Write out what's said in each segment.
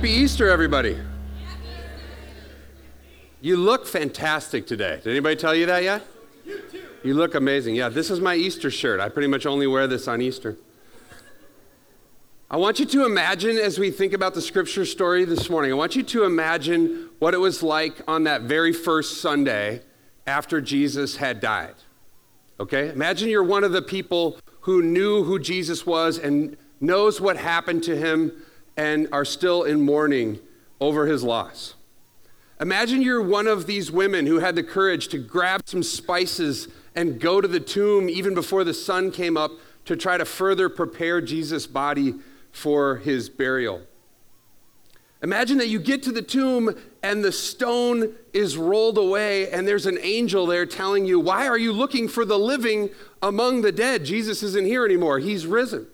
Happy Easter, everybody. You look fantastic today. Did anybody tell you that yet? You, you look amazing. Yeah, this is my Easter shirt. I pretty much only wear this on Easter. I want you to imagine as we think about the scripture story this morning, I want you to imagine what it was like on that very first Sunday after Jesus had died. Okay? Imagine you're one of the people who knew who Jesus was and knows what happened to him and are still in mourning over his loss. Imagine you're one of these women who had the courage to grab some spices and go to the tomb even before the sun came up to try to further prepare Jesus' body for his burial. Imagine that you get to the tomb and the stone is rolled away, and there's an angel there telling you, Why are you looking for the living among the dead? Jesus isn't here anymore, he's risen.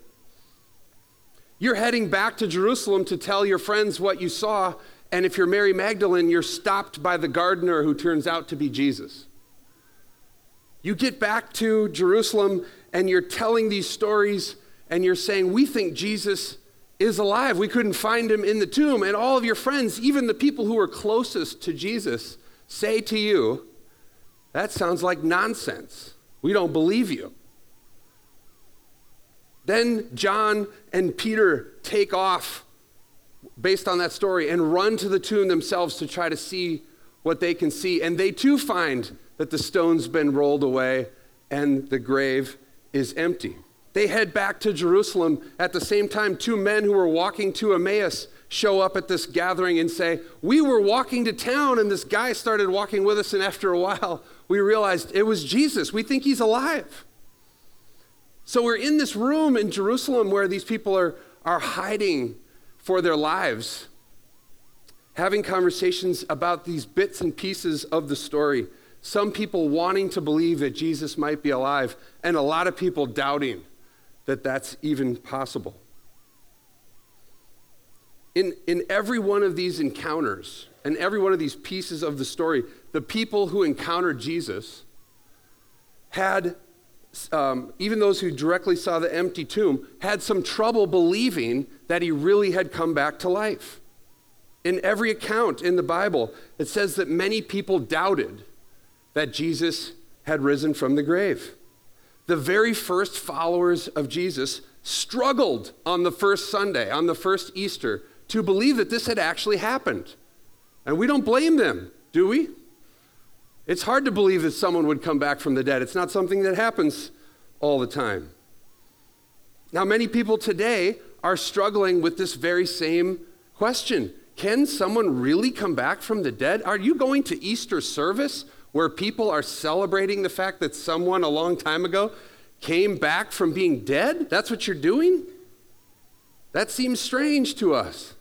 You're heading back to Jerusalem to tell your friends what you saw, and if you're Mary Magdalene, you're stopped by the gardener who turns out to be Jesus. You get back to Jerusalem and you're telling these stories and you're saying, We think Jesus is alive. We couldn't find him in the tomb. And all of your friends, even the people who were closest to Jesus, say to you, That sounds like nonsense. We don't believe you. Then John and Peter take off based on that story and run to the tomb themselves to try to see what they can see. And they too find that the stone's been rolled away and the grave is empty. They head back to Jerusalem. At the same time, two men who were walking to Emmaus show up at this gathering and say, We were walking to town, and this guy started walking with us, and after a while, we realized it was Jesus. We think he's alive. So we're in this room in Jerusalem where these people are, are hiding for their lives, having conversations about these bits and pieces of the story. Some people wanting to believe that Jesus might be alive, and a lot of people doubting that that's even possible. In, in every one of these encounters and every one of these pieces of the story, the people who encountered Jesus had um, even those who directly saw the empty tomb, had some trouble believing that he really had come back to life. In every account in the Bible, it says that many people doubted that Jesus had risen from the grave. The very first followers of Jesus struggled on the first Sunday, on the first Easter, to believe that this had actually happened. And we don't blame them, do we? It's hard to believe that someone would come back from the dead. It's not something that happens all the time. Now, many people today are struggling with this very same question Can someone really come back from the dead? Are you going to Easter service where people are celebrating the fact that someone a long time ago came back from being dead? That's what you're doing? That seems strange to us.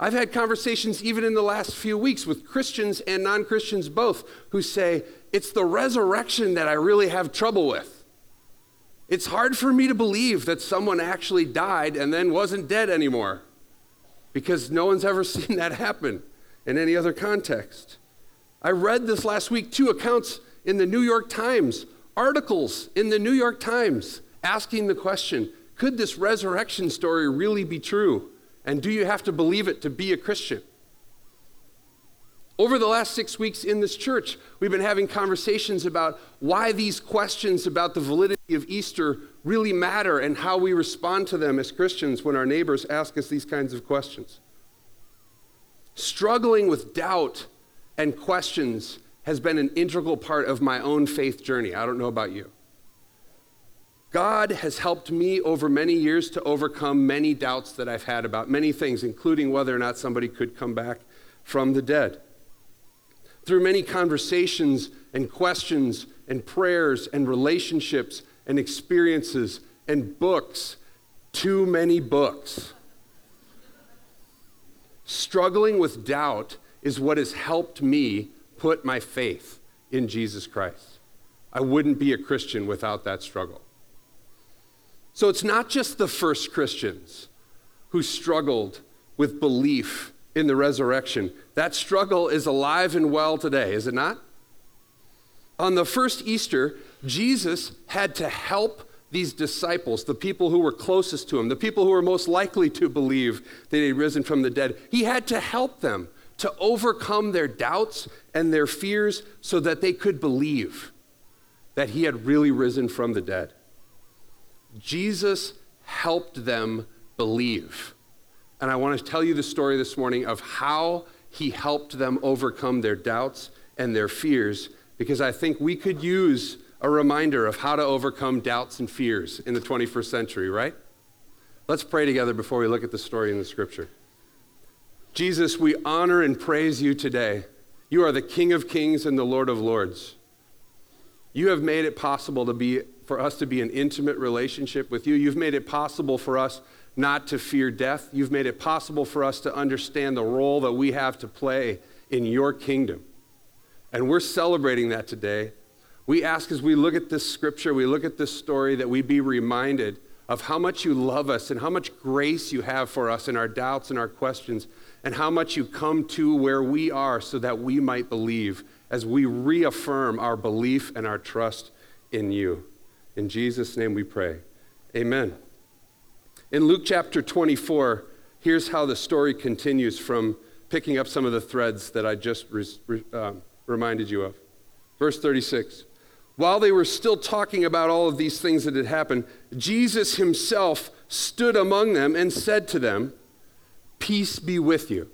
I've had conversations even in the last few weeks with Christians and non Christians both who say, it's the resurrection that I really have trouble with. It's hard for me to believe that someone actually died and then wasn't dead anymore because no one's ever seen that happen in any other context. I read this last week two accounts in the New York Times, articles in the New York Times asking the question could this resurrection story really be true? And do you have to believe it to be a Christian? Over the last six weeks in this church, we've been having conversations about why these questions about the validity of Easter really matter and how we respond to them as Christians when our neighbors ask us these kinds of questions. Struggling with doubt and questions has been an integral part of my own faith journey. I don't know about you. God has helped me over many years to overcome many doubts that I've had about many things, including whether or not somebody could come back from the dead. Through many conversations and questions and prayers and relationships and experiences and books, too many books. Struggling with doubt is what has helped me put my faith in Jesus Christ. I wouldn't be a Christian without that struggle. So it's not just the first Christians who struggled with belief in the resurrection. That struggle is alive and well today, is it not? On the first Easter, Jesus had to help these disciples, the people who were closest to him, the people who were most likely to believe that he had risen from the dead, he had to help them to overcome their doubts and their fears so that they could believe that he had really risen from the dead. Jesus helped them believe. And I want to tell you the story this morning of how he helped them overcome their doubts and their fears because I think we could use a reminder of how to overcome doubts and fears in the 21st century, right? Let's pray together before we look at the story in the scripture. Jesus, we honor and praise you today. You are the King of kings and the Lord of lords. You have made it possible to be, for us to be an intimate relationship with you. You've made it possible for us not to fear death. You've made it possible for us to understand the role that we have to play in your kingdom. And we're celebrating that today. We ask as we look at this scripture, we look at this story, that we be reminded of how much you love us and how much grace you have for us in our doubts and our questions, and how much you come to where we are so that we might believe as we reaffirm our belief and our trust in you. In Jesus' name we pray. Amen. In Luke chapter 24, here's how the story continues from picking up some of the threads that I just re- uh, reminded you of. Verse 36. While they were still talking about all of these things that had happened, Jesus himself stood among them and said to them, Peace be with you.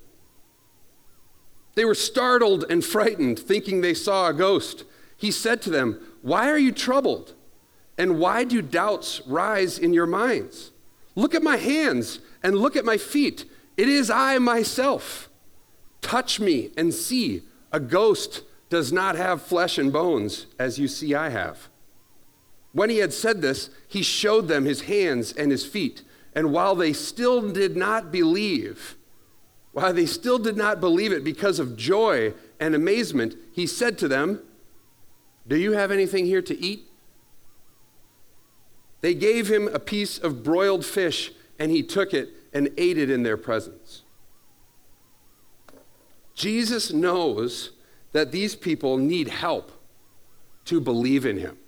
They were startled and frightened, thinking they saw a ghost. He said to them, Why are you troubled? And why do doubts rise in your minds? Look at my hands and look at my feet. It is I myself. Touch me and see. A ghost does not have flesh and bones, as you see I have. When he had said this, he showed them his hands and his feet. And while they still did not believe, while they still did not believe it because of joy and amazement, he said to them, Do you have anything here to eat? They gave him a piece of broiled fish, and he took it and ate it in their presence. Jesus knows that these people need help to believe in him,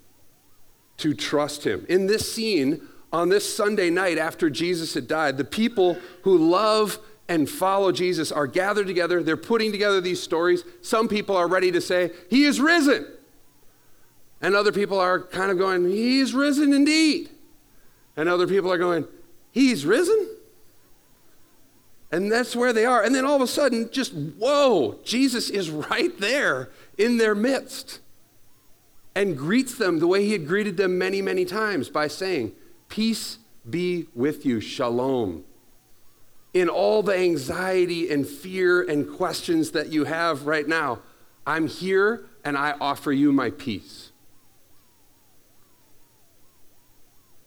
to trust him. In this scene, on this Sunday night after Jesus had died, the people who love and follow Jesus are gathered together. They're putting together these stories. Some people are ready to say, He is risen. And other people are kind of going, He's risen indeed. And other people are going, He's risen? And that's where they are. And then all of a sudden, just whoa, Jesus is right there in their midst and greets them the way he had greeted them many, many times by saying, Peace be with you, shalom. In all the anxiety and fear and questions that you have right now, I'm here and I offer you my peace.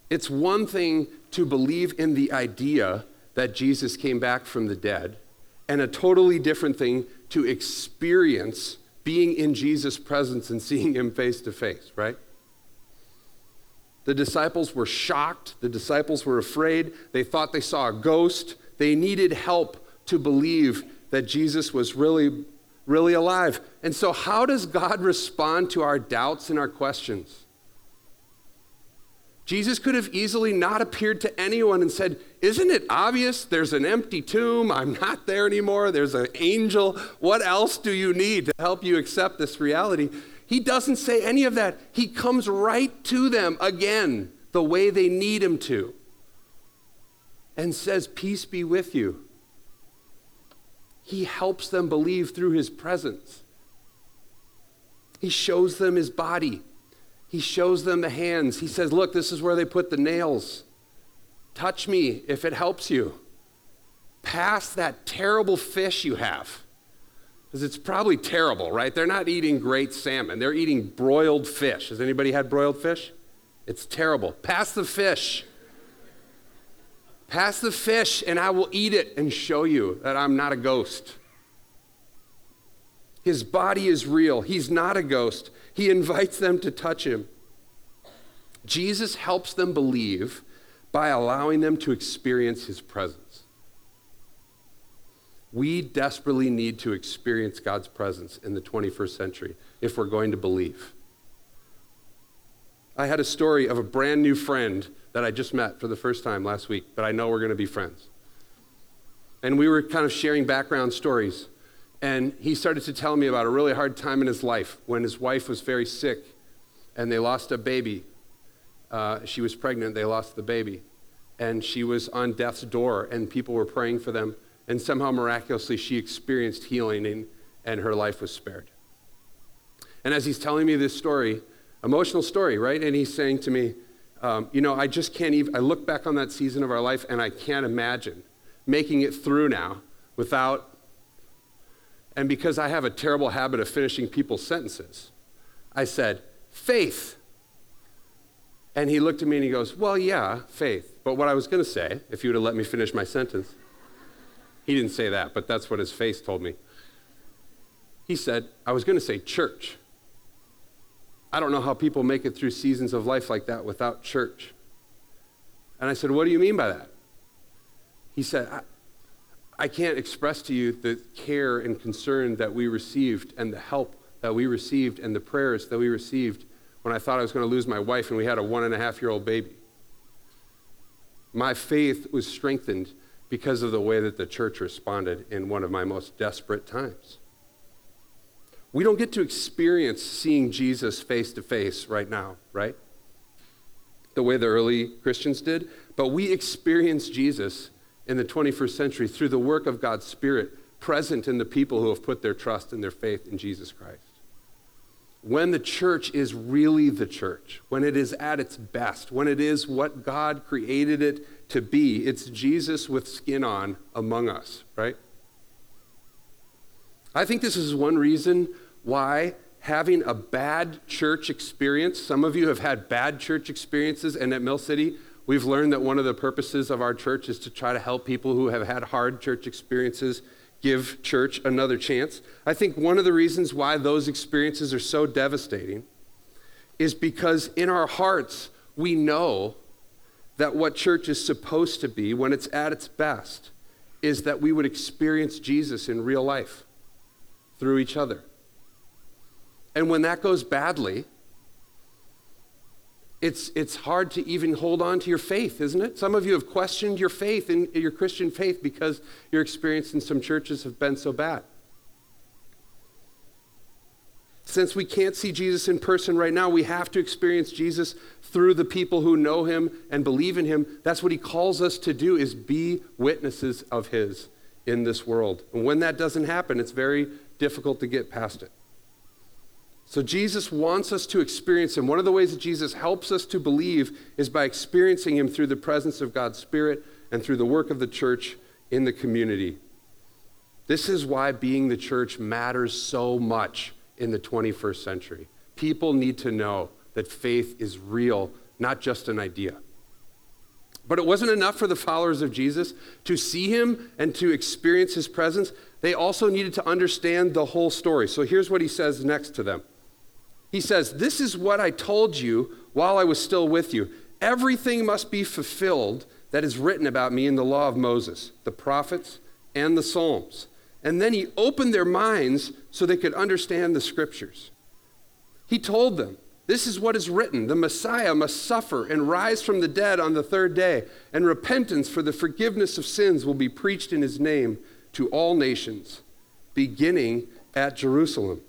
It's one thing to believe in the idea that Jesus came back from the dead, and a totally different thing to experience being in Jesus' presence and seeing him face to face, right? The disciples were shocked. The disciples were afraid. They thought they saw a ghost. They needed help to believe that Jesus was really, really alive. And so, how does God respond to our doubts and our questions? Jesus could have easily not appeared to anyone and said, Isn't it obvious? There's an empty tomb. I'm not there anymore. There's an angel. What else do you need to help you accept this reality? He doesn't say any of that. He comes right to them again, the way they need him to, and says, Peace be with you. He helps them believe through his presence. He shows them his body. He shows them the hands. He says, Look, this is where they put the nails. Touch me if it helps you. Pass that terrible fish you have. Because it's probably terrible, right? They're not eating great salmon, they're eating broiled fish. Has anybody had broiled fish? It's terrible. Pass the fish. Pass the fish, and I will eat it and show you that I'm not a ghost. His body is real. He's not a ghost. He invites them to touch him. Jesus helps them believe by allowing them to experience his presence. We desperately need to experience God's presence in the 21st century if we're going to believe. I had a story of a brand new friend that I just met for the first time last week, but I know we're going to be friends. And we were kind of sharing background stories. And he started to tell me about a really hard time in his life when his wife was very sick and they lost a baby. Uh, she was pregnant, they lost the baby. And she was on death's door, and people were praying for them. And somehow, miraculously, she experienced healing and, and her life was spared. And as he's telling me this story, emotional story, right? And he's saying to me, um, You know, I just can't even, I look back on that season of our life and I can't imagine making it through now without, and because I have a terrible habit of finishing people's sentences, I said, faith. And he looked at me and he goes, Well, yeah, faith. But what I was going to say, if you would have let me finish my sentence, he didn't say that, but that's what his face told me. He said, I was going to say church. I don't know how people make it through seasons of life like that without church. And I said, What do you mean by that? He said, I, can't express to you the care and concern that we received and the help that we received and the prayers that we received when I thought I was going to lose my wife and we had a one and a half year old baby. My faith was strengthened because of the way that the church responded in one of my most desperate times. We don't get to experience seeing Jesus face to face right now, right? The way the early Christians did, but we experience Jesus in the 21st century through the work of God's Spirit present in the people who have put their trust and their faith in Jesus Christ. When the church is really the church, when it is at its best, when it is what God created it to be, it's Jesus with skin on among us, right? I think this is one reason why having a bad church experience, some of you have had bad church experiences, and at Mill City, we've learned that one of the purposes of our church is to try to help people who have had hard church experiences give church another chance. I think one of the reasons why those experiences are so devastating is because in our hearts, we know that what church is supposed to be when it's at its best is that we would experience Jesus in real life through each other. And when that goes badly, it's, it's hard to even hold on to your faith, isn't it? Some of you have questioned your faith and your Christian faith because your experience in some churches have been so bad. Since we can't see Jesus in person right now, we have to experience Jesus through the people who know him and believe in him. That's what he calls us to do is be witnesses of his in this world. And when that doesn't happen, it's very difficult to get past it. So Jesus wants us to experience him. One of the ways that Jesus helps us to believe is by experiencing him through the presence of God's Spirit and through the work of the church in the community. This is why being the church matters so much in the 21st century. People need to know that faith is real, not just an idea. But it wasn't enough for the followers of Jesus to see him and to experience his presence. They also needed to understand the whole story. So here's what he says next to them he says, This is what I told you while I was still with you. Everything must be fulfilled that is written about me in the law of Moses, the prophets, and the Psalms. And then he opened their minds so they could understand the scriptures. He told them, This is what is written the Messiah must suffer and rise from the dead on the third day, and repentance for the forgiveness of sins will be preached in his name to all nations, beginning at Jerusalem.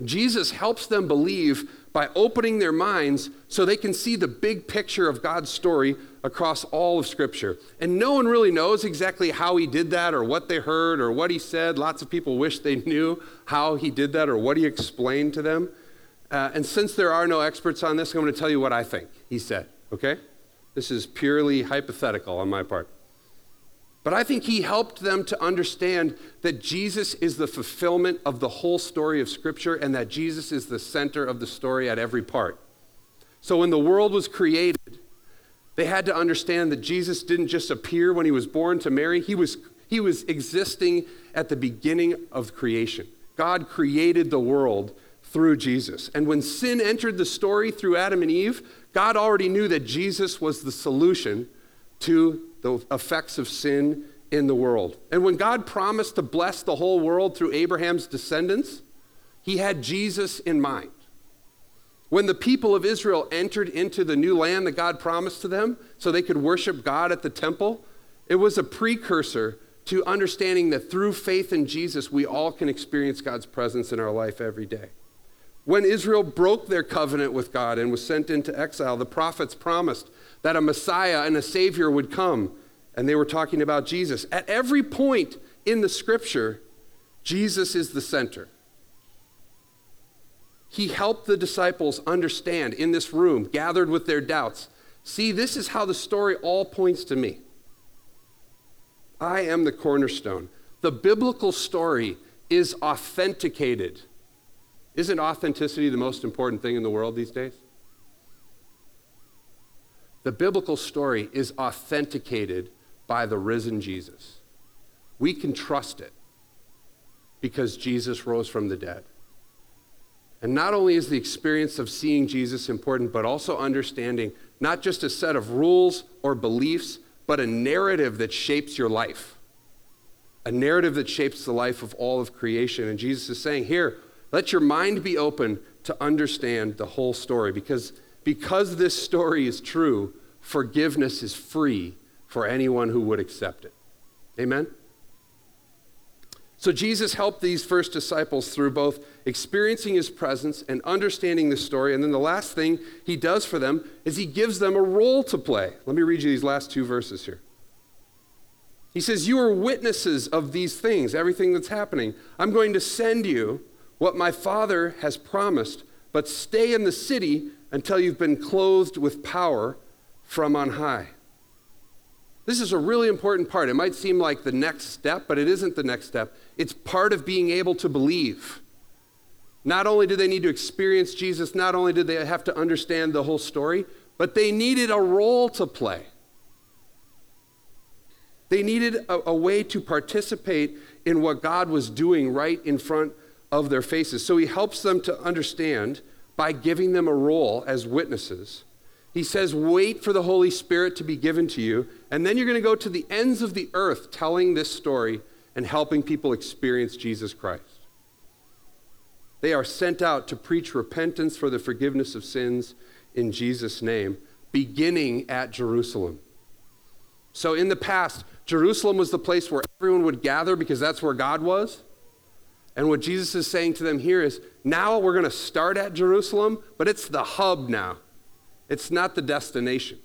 Jesus helps them believe by opening their minds so they can see the big picture of God's story across all of Scripture. And no one really knows exactly how he did that or what they heard or what he said. Lots of people wish they knew how he did that or what he explained to them. Uh, and since there are no experts on this, I'm going to tell you what I think he said, okay? This is purely hypothetical on my part. But I think he helped them to understand that Jesus is the fulfillment of the whole story of Scripture and that Jesus is the center of the story at every part. So when the world was created, they had to understand that Jesus didn't just appear when he was born to Mary, he was, he was existing at the beginning of creation. God created the world through Jesus. And when sin entered the story through Adam and Eve, God already knew that Jesus was the solution to the effects of sin in the world. And when God promised to bless the whole world through Abraham's descendants, he had Jesus in mind. When the people of Israel entered into the new land that God promised to them so they could worship God at the temple, it was a precursor to understanding that through faith in Jesus, we all can experience God's presence in our life every day. When Israel broke their covenant with God and was sent into exile, the prophets promised that a Messiah and a Savior would come, and they were talking about Jesus. At every point in the scripture, Jesus is the center. He helped the disciples understand in this room, gathered with their doubts. See, this is how the story all points to me. I am the cornerstone. The biblical story is authenticated. Isn't authenticity the most important thing in the world these days? The biblical story is authenticated by the risen Jesus. We can trust it because Jesus rose from the dead. And not only is the experience of seeing Jesus important, but also understanding not just a set of rules or beliefs, but a narrative that shapes your life. A narrative that shapes the life of all of creation. And Jesus is saying, Here, let your mind be open to understand the whole story. Because, because this story is true, forgiveness is free for anyone who would accept it. Amen? So Jesus helped these first disciples through both experiencing his presence and understanding the story. And then the last thing he does for them is he gives them a role to play. Let me read you these last two verses here. He says, You are witnesses of these things, everything that's happening. I'm going to send you what my Father has promised, but stay in the city until you've been clothed with power from on high. This is a really important part. It might seem like the next step, but it isn't the next step. It's part of being able to believe. Not only did they need to experience Jesus, not only did they have to understand the whole story, but they needed a role to play. They needed a, a, way to participate in what God was doing right in front of their faces. So he helps them to understand by giving them a role as witnesses he says, Wait for the Holy Spirit to be given to you, and then you're going to go to the ends of the earth telling this story and helping people experience Jesus Christ. They are sent out to preach repentance for the forgiveness of sins in Jesus' name, beginning at Jerusalem. So, in the past, Jerusalem was the place where everyone would gather because that's where God was. And what Jesus is saying to them here is now we're going to start at Jerusalem, but it's the hub now. It's not the destination.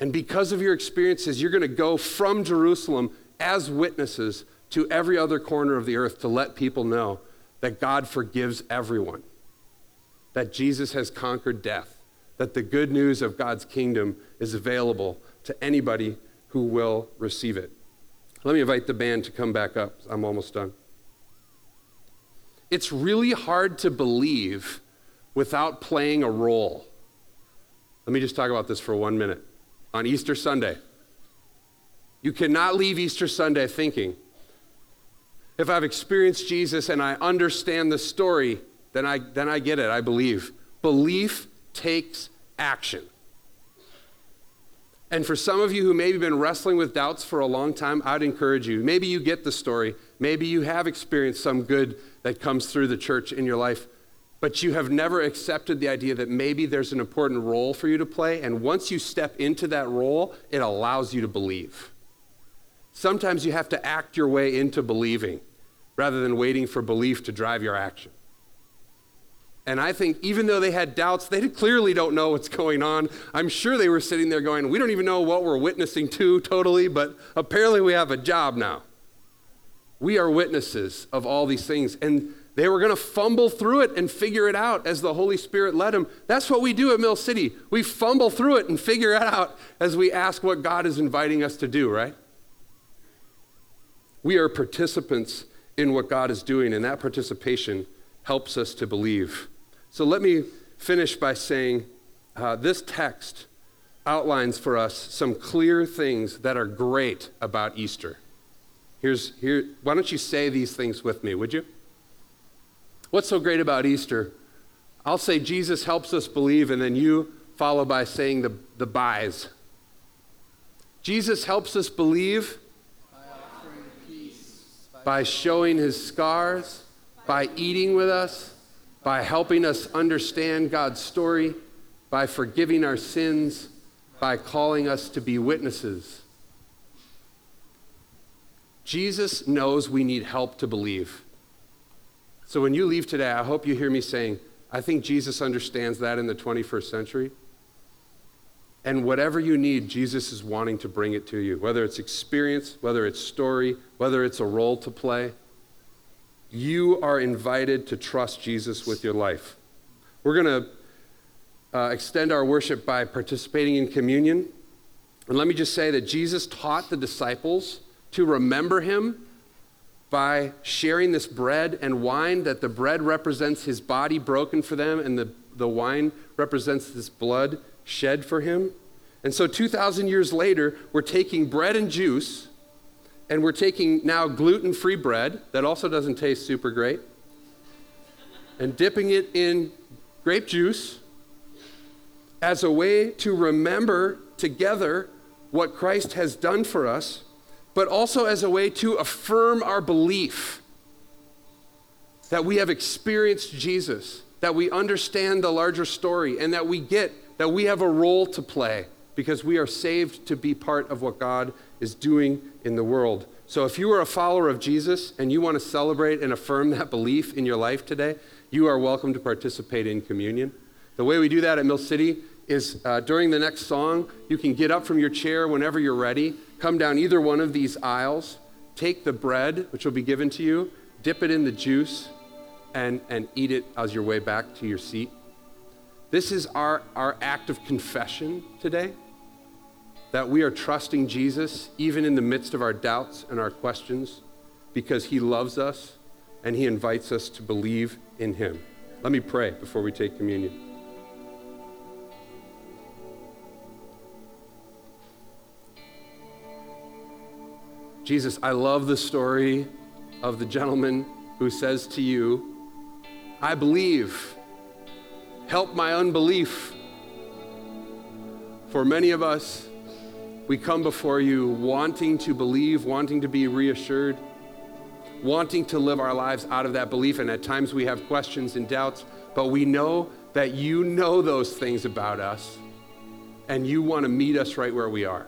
And because of your experiences, you're going to go from Jerusalem as witnesses to every other corner of the earth to let people know that God forgives everyone, that Jesus has conquered death, that the good news of God's kingdom is available to anybody who will receive it. Let me invite the band to come back up. I'm almost done. It's really hard to believe without playing a role. Let me just talk about this for one minute. On Easter Sunday, you cannot leave Easter Sunday thinking, if I've experienced Jesus and I understand the story, then I, then I get it. I believe. Belief takes action. And for some of you who maybe been wrestling with doubts for a long time, I'd encourage you. Maybe you get the story. Maybe you have experienced some good that comes through the church in your life but you have never accepted the idea that maybe there's an important role for you to play. And once you step into that role, it allows you to believe. Sometimes you have to act your way into believing rather than waiting for belief to drive your action. And I think even though they had doubts, they clearly don't know what's going on. I'm sure they were sitting there going, We don't even know what we're witnessing to totally, but apparently we have a job now. We are witnesses of all these things. And they were going to fumble through it and figure it out as the Holy Spirit led them. That's what we do at Mill City. We fumble through it and figure it out as we ask what God is inviting us to do, right? We are participants in what God is doing, and that participation helps us to believe. So let me finish by saying uh, this text outlines for us some clear things that are great about Easter. Here's, here, why don't you say these things with me, would you? What's so great about Easter? I'll say Jesus helps us believe, and then you follow by saying the, the buys. Jesus helps us believe by showing his scars, by eating with us, by helping us understand God's story, by forgiving our sins, by calling us to be witnesses. Jesus knows we need help to believe. So when you leave today, I hope you hear me saying, I think Jesus understands that in the 21st century. And whatever you need, Jesus is wanting to bring it to you, whether it's experience, whether it's story, whether it's a role to play. You are invited to trust Jesus with your life. We're going to uh, extend our worship by participating in communion. And let me just say that Jesus taught the disciples to remember him by sharing this bread and wine, that the bread represents his body broken for them, and the, the wine represents this blood shed for him. And so 2,000 years later, we're taking bread and juice, and we're taking now gluten free bread that also doesn't taste super great, and dipping it in grape juice as a way to remember together what Christ has done for us but also as a way to affirm our belief that we have experienced Jesus, that we understand the larger story, and that we get that we have a role to play because we are saved to be part of what God is doing in the world. So if you are a follower of Jesus and you want to celebrate and affirm that belief in your life today, you are welcome to participate in communion. The way we do that at Mill City is uh, during the next song, you can get up from your chair whenever you're ready come down either one of these aisles, take the bread, which will be given to you, dip it in the juice, and, and eat it as your way back to your seat. This is our, our act of confession today that we are trusting Jesus even in the midst of our doubts and our questions because he loves us and he invites us to believe in him. Let me pray before we take communion. Jesus, I love the story of the gentleman who says to you, I believe, help my unbelief. For many of us, we come before you wanting to believe, wanting to be reassured, wanting to live our lives out of that belief. And at times we have questions and doubts, but we know that you know those things about us and you want to meet us right where we are.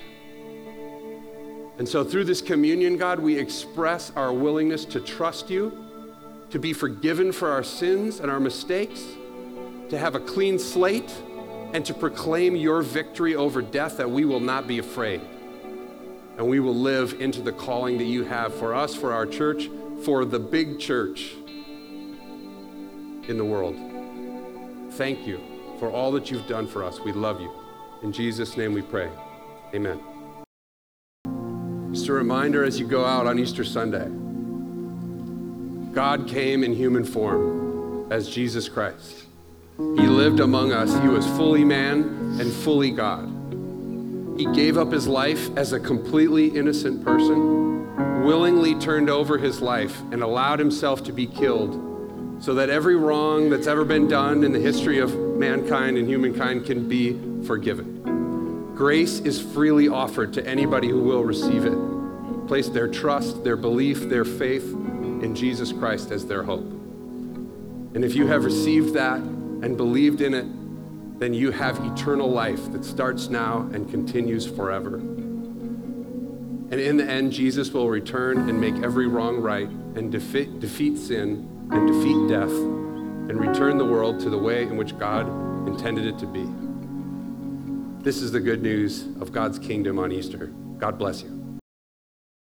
And so, through this communion, God, we express our willingness to trust you, to be forgiven for our sins and our mistakes, to have a clean slate, and to proclaim your victory over death that we will not be afraid. And we will live into the calling that you have for us, for our church, for the big church in the world. Thank you for all that you've done for us. We love you. In Jesus' name we pray. Amen. Just a reminder as you go out on Easter Sunday God came in human form as Jesus Christ. He lived among us. He was fully man and fully God. He gave up his life as a completely innocent person, willingly turned over his life, and allowed himself to be killed so that every wrong that's ever been done in the history of mankind and humankind can be forgiven. Grace is freely offered to anybody who will receive it. Place their trust, their belief, their faith in Jesus Christ as their hope. And if you have received that and believed in it, then you have eternal life that starts now and continues forever. And in the end, Jesus will return and make every wrong right and defeat, defeat sin and defeat death and return the world to the way in which God intended it to be. This is the good news of God's kingdom on Easter. God bless you.